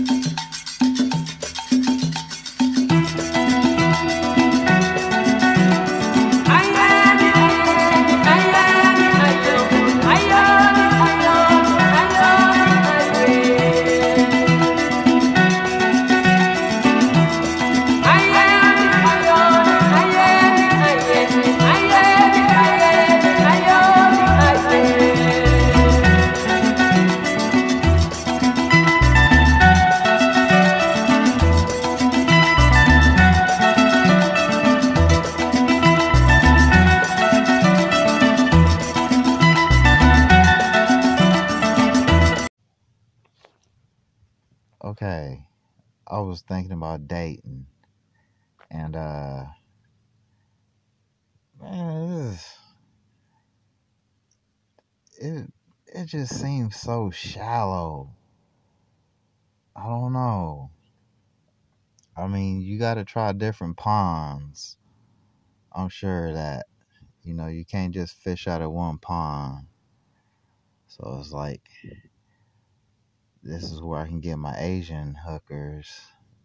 Okay, I was thinking about dating, and uh, man, this it it just seems so shallow. I don't know. I mean, you got to try different ponds. I'm sure that you know you can't just fish out of one pond. So it's like this is where I can get my Asian hookers.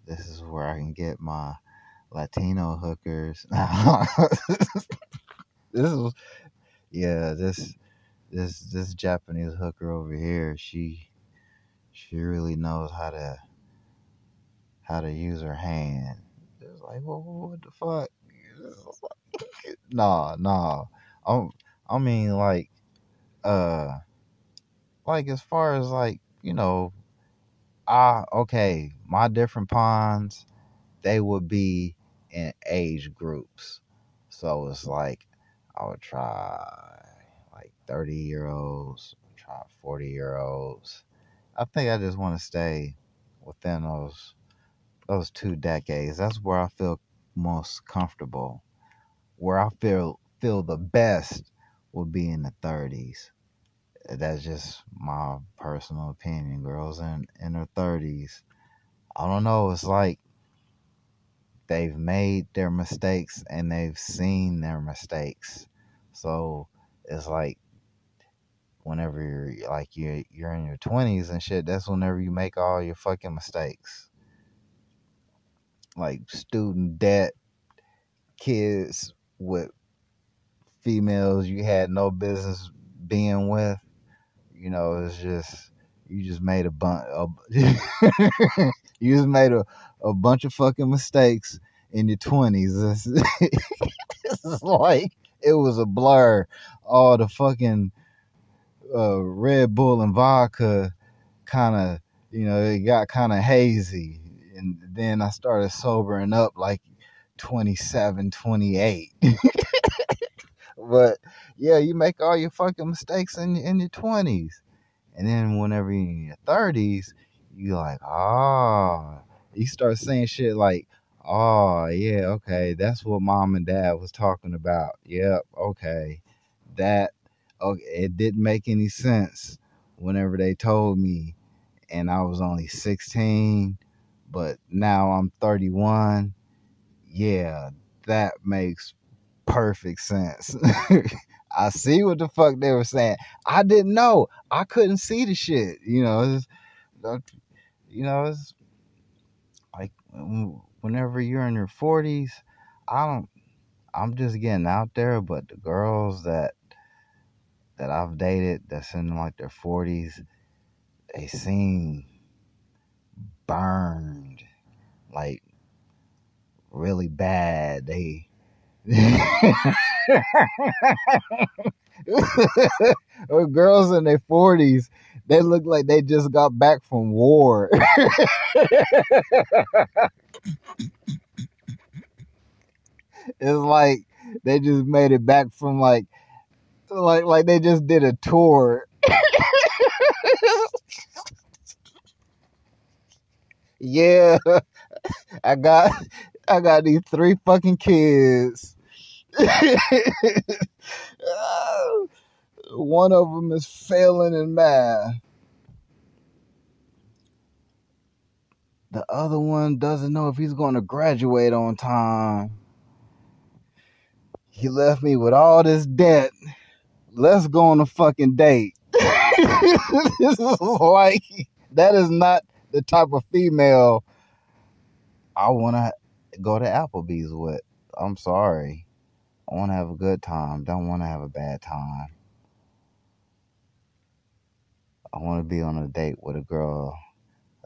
This is where I can get my Latino hookers. this is yeah, this this this Japanese hooker over here, she she really knows how to how to use her hand. It's like, well, what the fuck? nah, nah. I I mean like uh like as far as like you know, ah, okay, my different ponds, they would be in age groups. So it's like I would try like 30 year olds, try 40 year olds. I think I just want to stay within those those two decades. That's where I feel most comfortable. Where I feel feel the best would be in the 30s that's just my personal opinion. Girls in in their thirties, I don't know. It's like they've made their mistakes and they've seen their mistakes. So it's like whenever you're like you're you're in your twenties and shit, that's whenever you make all your fucking mistakes. Like student debt, kids with females you had no business being with you know, it's just you just made a bunch. you just made a, a bunch of fucking mistakes in your twenties. It's, it's like it was a blur. All the fucking uh, Red Bull and vodka kind of, you know, it got kind of hazy. And then I started sobering up like 27, 28. but yeah, you make all your fucking mistakes in in your twenties, and then whenever you're in your thirties, you like, ah, oh. you start saying shit like, oh yeah, okay, that's what mom and dad was talking about. Yep, okay, that okay, it didn't make any sense whenever they told me, and I was only sixteen, but now I'm thirty one. Yeah, that makes perfect sense. I see what the fuck they were saying. I didn't know. I couldn't see the shit. You know, you know, it's like whenever you're in your 40s, I don't. I'm just getting out there, but the girls that that I've dated that's in like their 40s, they seem burned, like really bad. They girls in their 40s, they look like they just got back from war. it's like they just made it back from like like like they just did a tour. yeah. I got I got these three fucking kids. One of them is failing in math. The other one doesn't know if he's going to graduate on time. He left me with all this debt. Let's go on a fucking date. this is like that is not the type of female I want to go to Applebee's with. I'm sorry. I want to have a good time. Don't want to have a bad time. I want to be on a date with a girl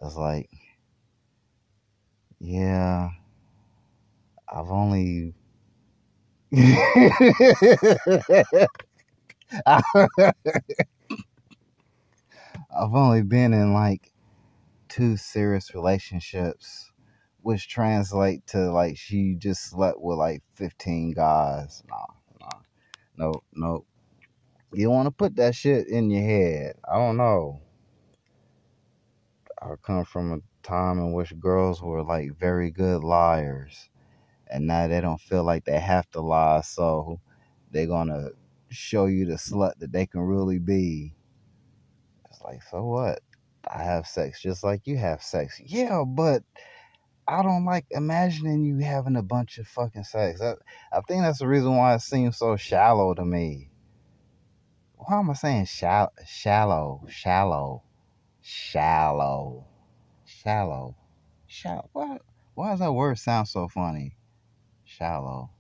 that's like, yeah, I've only. I've only been in like two serious relationships, which translate to like she just slept with like 15 guys. Nah, nah, no, no. You want to put that shit in your head. I don't know. I come from a time in which girls were like very good liars, and now they don't feel like they have to lie, so they're gonna show you the slut that they can really be. It's like, so what? I have sex just like you have sex. Yeah, but I don't like imagining you having a bunch of fucking sex. I, I think that's the reason why it seems so shallow to me. Why am I saying shallow? Shallow, shallow, shallow, shallow, shallow. Why does that word sound so funny? Shallow.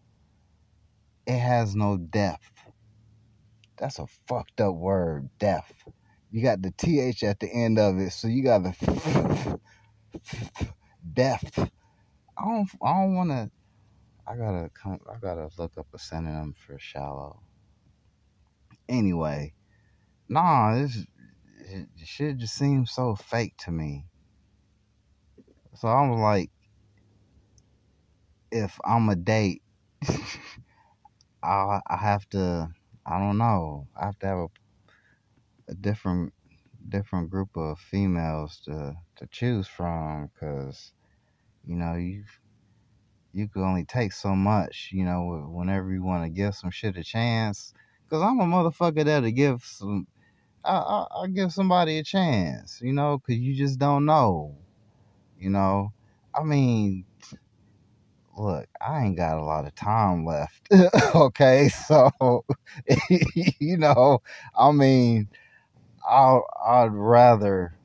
It has no depth. That's a fucked up word, depth. You got the th at the end of it, so you got the depth. I don't. I don't want to. I gotta come. I gotta look up a synonym for shallow. Anyway, nah, this shit just seems so fake to me. So I was like, if I'm a date, I I have to. I don't know. I have to have a a different different group of females to to choose from because you know you you can only take so much you know whenever you want to give some shit a chance. Because i'm a motherfucker that'll give some I, I i give somebody a chance you know because you just don't know you know? I mean look i ain't got a lot of time left okay? So you know i mean I I'd rather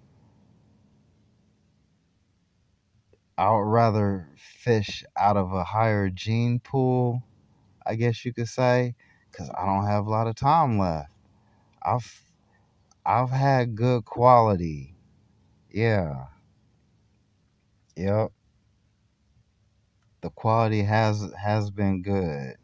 I would rather fish out of a higher gene pool, I guess you could say, because I don't have a lot of time left. I've I've had good quality. Yeah. Yep. The quality has has been good.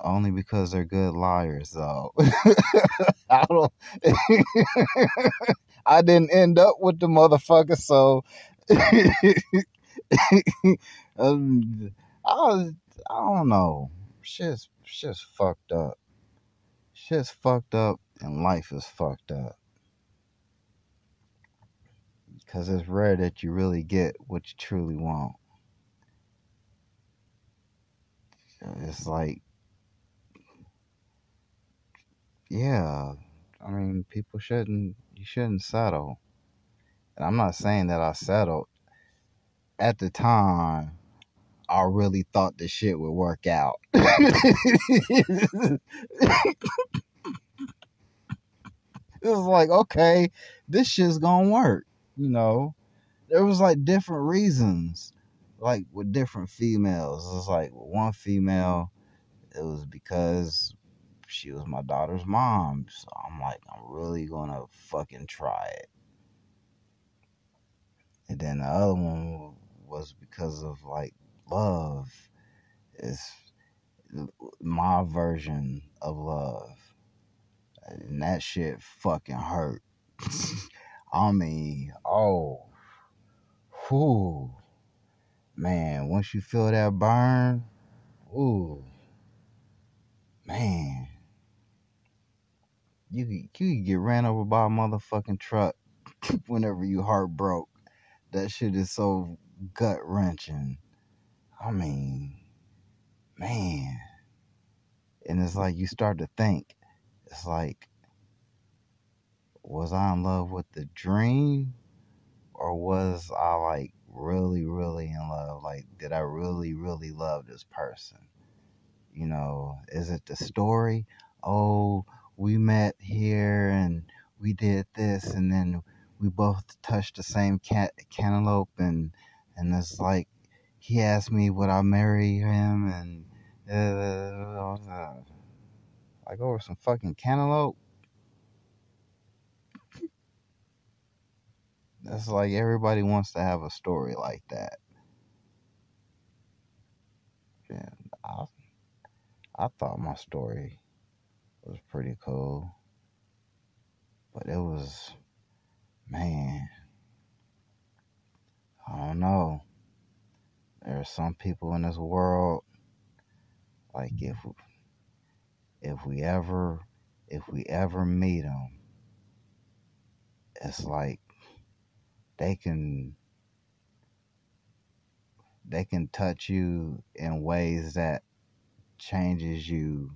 Only because they're good liars, though. I don't. I didn't end up with the motherfucker, so um, I was. I don't know. Shit's shit's fucked up. Shit's fucked up, and life is fucked up. Because it's rare that you really get what you truly want. It's like yeah, I mean, people shouldn't, you shouldn't settle. And I'm not saying that I settled. At the time, I really thought the shit would work out. it was like, okay, this shit's gonna work. You know, there was like different reasons, like with different females. It was like one female, it was because she was my daughter's mom. So I'm like, I'm really gonna fucking try it. And then the other one was because of like love. It's my version of love. And that shit fucking hurt. I mean, oh, whoo, man, once you feel that burn, ooh, man, you you get ran over by a motherfucking truck whenever you heart broke. That shit is so gut wrenching. I mean, man. And it's like you start to think, it's like, was I in love with the dream? Or was I like really, really in love? Like, did I really, really love this person? You know, is it the story? Oh, we met here and we did this and then we both touched the same can- cantaloupe and and it's like he asked me would I marry him and uh, like over some fucking cantaloupe. That's like everybody wants to have a story like that. Yeah, I I thought my story was pretty cool, but it was man. I don't know. There are some people in this world like if if we ever if we ever meet them, it's like they can they can touch you in ways that changes you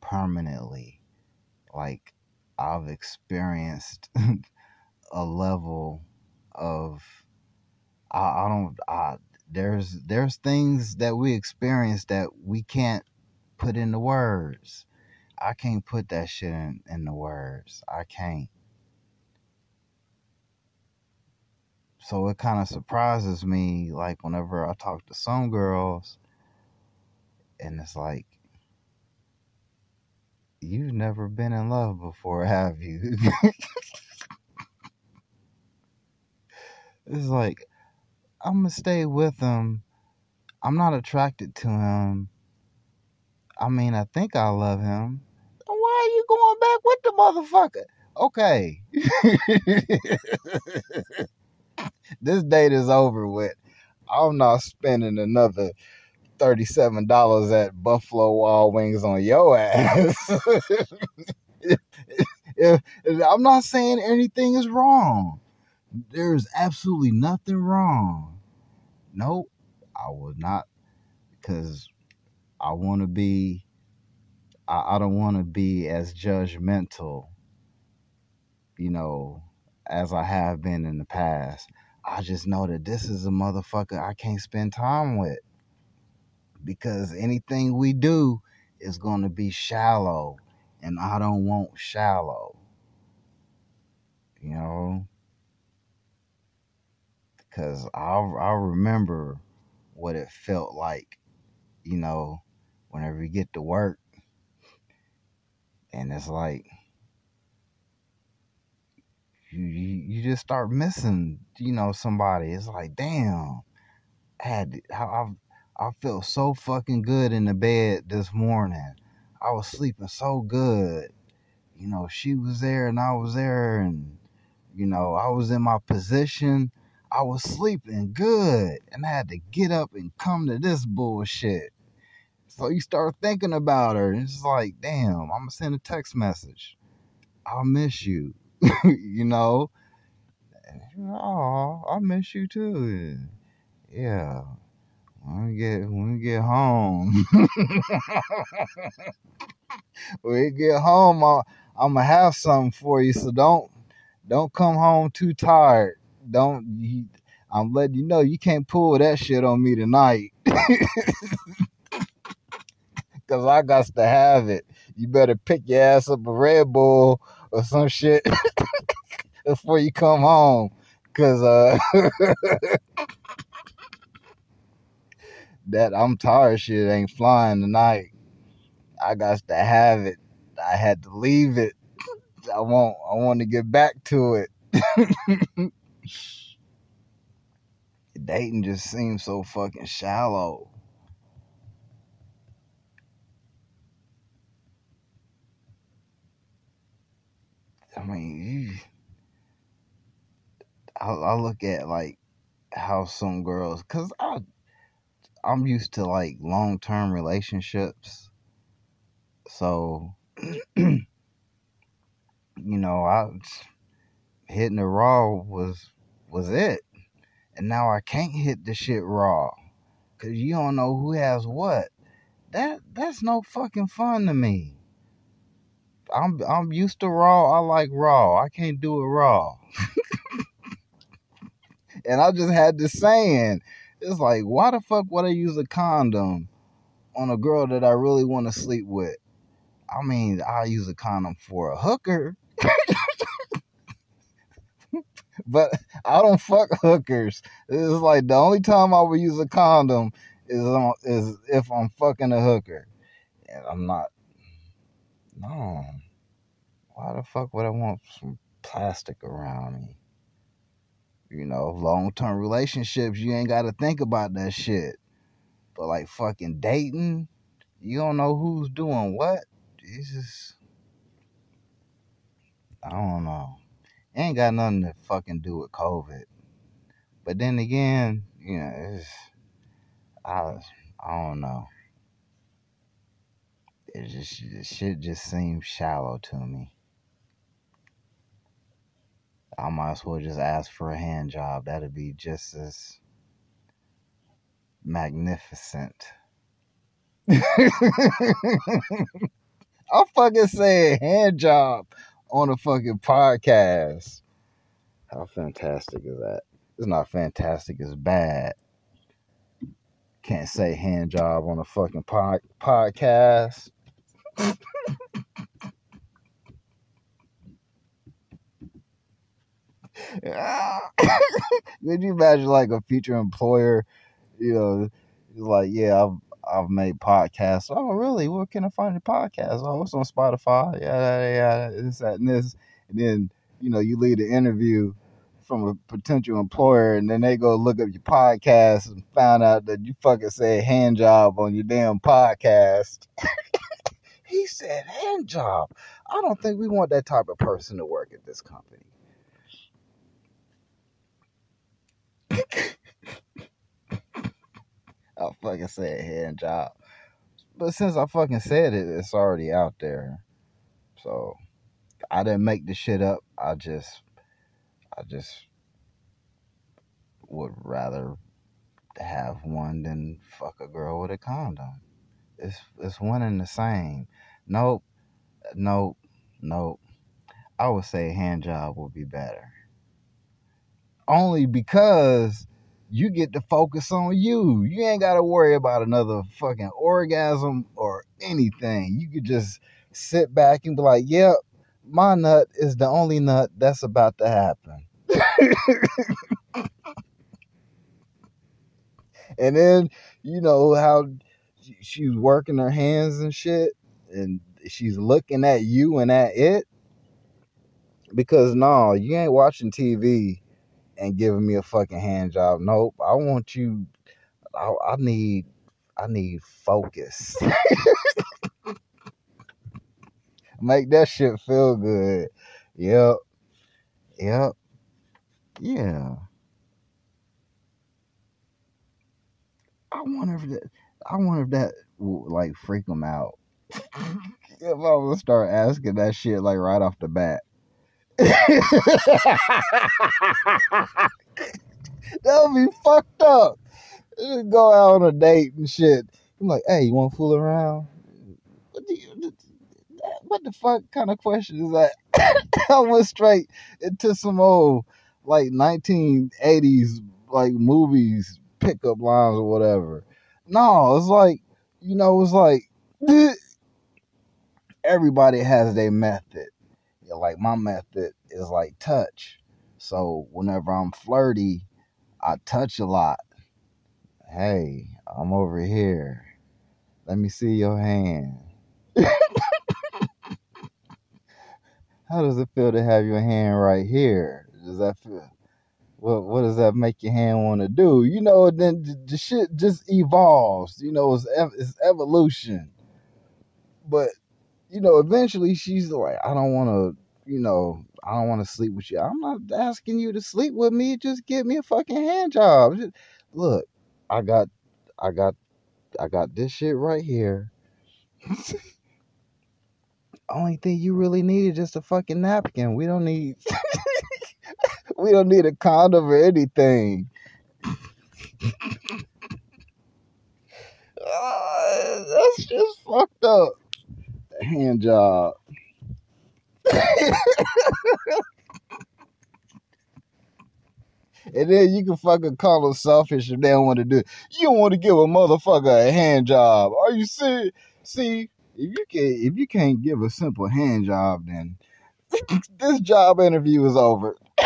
permanently. Like I've experienced a level of I, I don't I there's there's things that we experience that we can't put into words. I can't put that shit in, in the words. I can't. So it kind of surprises me, like whenever I talk to some girls, and it's like, you've never been in love before, have you? it's like, I'm gonna stay with him. I'm not attracted to him. I mean, I think I love him. Why are you going back with the motherfucker? Okay. this date is over with. I'm not spending another $37 at Buffalo Wild Wings on your ass. I'm not saying anything is wrong. There's absolutely nothing wrong. Nope. I will not because I want to be, I, I don't want to be as judgmental, you know, as I have been in the past. I just know that this is a motherfucker I can't spend time with because anything we do is going to be shallow, and I don't want shallow. You know, because I I remember what it felt like, you know, whenever you get to work, and it's like you you, just start missing, you know, somebody. It's like, damn, I had I I felt so fucking good in the bed this morning. I was sleeping so good. You know, she was there and I was there and you know, I was in my position. I was sleeping good and I had to get up and come to this bullshit. So you start thinking about her and it's like, damn, I'm gonna send a text message. I'll miss you. you know? Oh, I miss you too. Yeah. When we get when we get home, when we get home, I'm gonna have something for you. So don't don't come home too tired. Don't. You, I'm letting you know you can't pull that shit on me tonight. Cause I got to have it. You better pick your ass up a Red Bull or some shit before you come home. Cause uh that I'm tired shit ain't flying tonight. I got to have it. I had to leave it. I want I want to get back to it. Dating just seems so fucking shallow. I mean, I, I look at like how some girls, cause I I'm used to like long term relationships, so you know I hitting the raw was was it, and now I can't hit the shit raw, cause you don't know who has what. That that's no fucking fun to me. I'm I'm used to raw. I like raw. I can't do it raw. and I just had this saying, it's like, why the fuck would I use a condom on a girl that I really want to sleep with? I mean, I use a condom for a hooker. but I don't fuck hookers. It's like the only time I would use a condom is on, is if I'm fucking a hooker, and I'm not. No, why the fuck would I want some plastic around me? You know, long term relationships, you ain't got to think about that shit. But like fucking dating, you don't know who's doing what. Jesus, I don't know. Ain't got nothing to fucking do with COVID. But then again, you know, it's, I, I don't know. It just, the shit just seems shallow to me. I might as well just ask for a hand job. That'd be just as magnificent. I'll fucking said hand job on a fucking podcast. How fantastic is that? It's not fantastic, it's bad. Can't say hand job on a fucking pod- podcast. Could you imagine like a future employer, you know, like, yeah, I've I've made podcasts. Oh, really? Where can I find your podcast? Oh, it's on Spotify. Yeah, yeah, this, that, and this. And then, you know, you lead an interview from a potential employer, and then they go look up your podcast and find out that you fucking said hand job on your damn podcast. he said hand job. I don't think we want that type of person to work at this company. I fucking said hand job. But since I fucking said it, it's already out there. So I didn't make the shit up. I just I just would rather have one than fuck a girl with a condom. It's it's one and the same. Nope. Nope. Nope. I would say hand job would be better. Only because you get to focus on you. You ain't got to worry about another fucking orgasm or anything. You could just sit back and be like, yep, my nut is the only nut that's about to happen. and then, you know, how she's working her hands and shit, and she's looking at you and at it. Because, no, you ain't watching TV and giving me a fucking hand job. Nope. I want you. I, I need. I need focus. Make that shit feel good. Yep. Yep. Yeah. I wonder if that. I wonder if that would like freak them out. if I to start asking that shit like right off the bat. that would be fucked up. Just go out on a date and shit. I'm like, hey, you want to fool around? What, you, what the fuck kind of question is that? I went straight into some old like 1980s like movies pickup lines or whatever. No, it's like you know, it's like everybody has their method like my method is like touch. So whenever I'm flirty, I touch a lot. Hey, I'm over here. Let me see your hand. How does it feel to have your hand right here? Does that feel? What What does that make your hand want to do? You know, then the shit just evolves. You know, it's it's evolution. But you know, eventually she's like, I don't want to you know, I don't want to sleep with you. I'm not asking you to sleep with me. Just give me a fucking hand job. Just, look, I got, I got, I got this shit right here. Only thing you really need is just a fucking napkin. We don't need, we don't need a condom or anything. Uh, that's just fucked up. Hand job. and then you can fucking call them selfish if they don't want to do it. You don't want to give a motherfucker a hand job. Are you See, See, if you can if you can't give a simple hand job, then this job interview is over.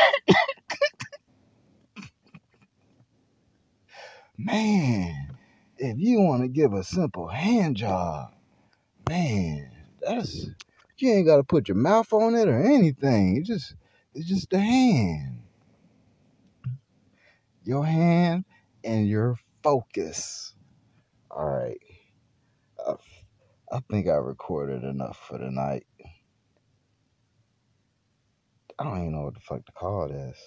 man, if you want to give a simple hand job, man, that's you ain't got to put your mouth on it or anything. It just it's just the hand. Your hand and your focus. All right. I, I think I recorded enough for tonight. I don't even know what the fuck to call this.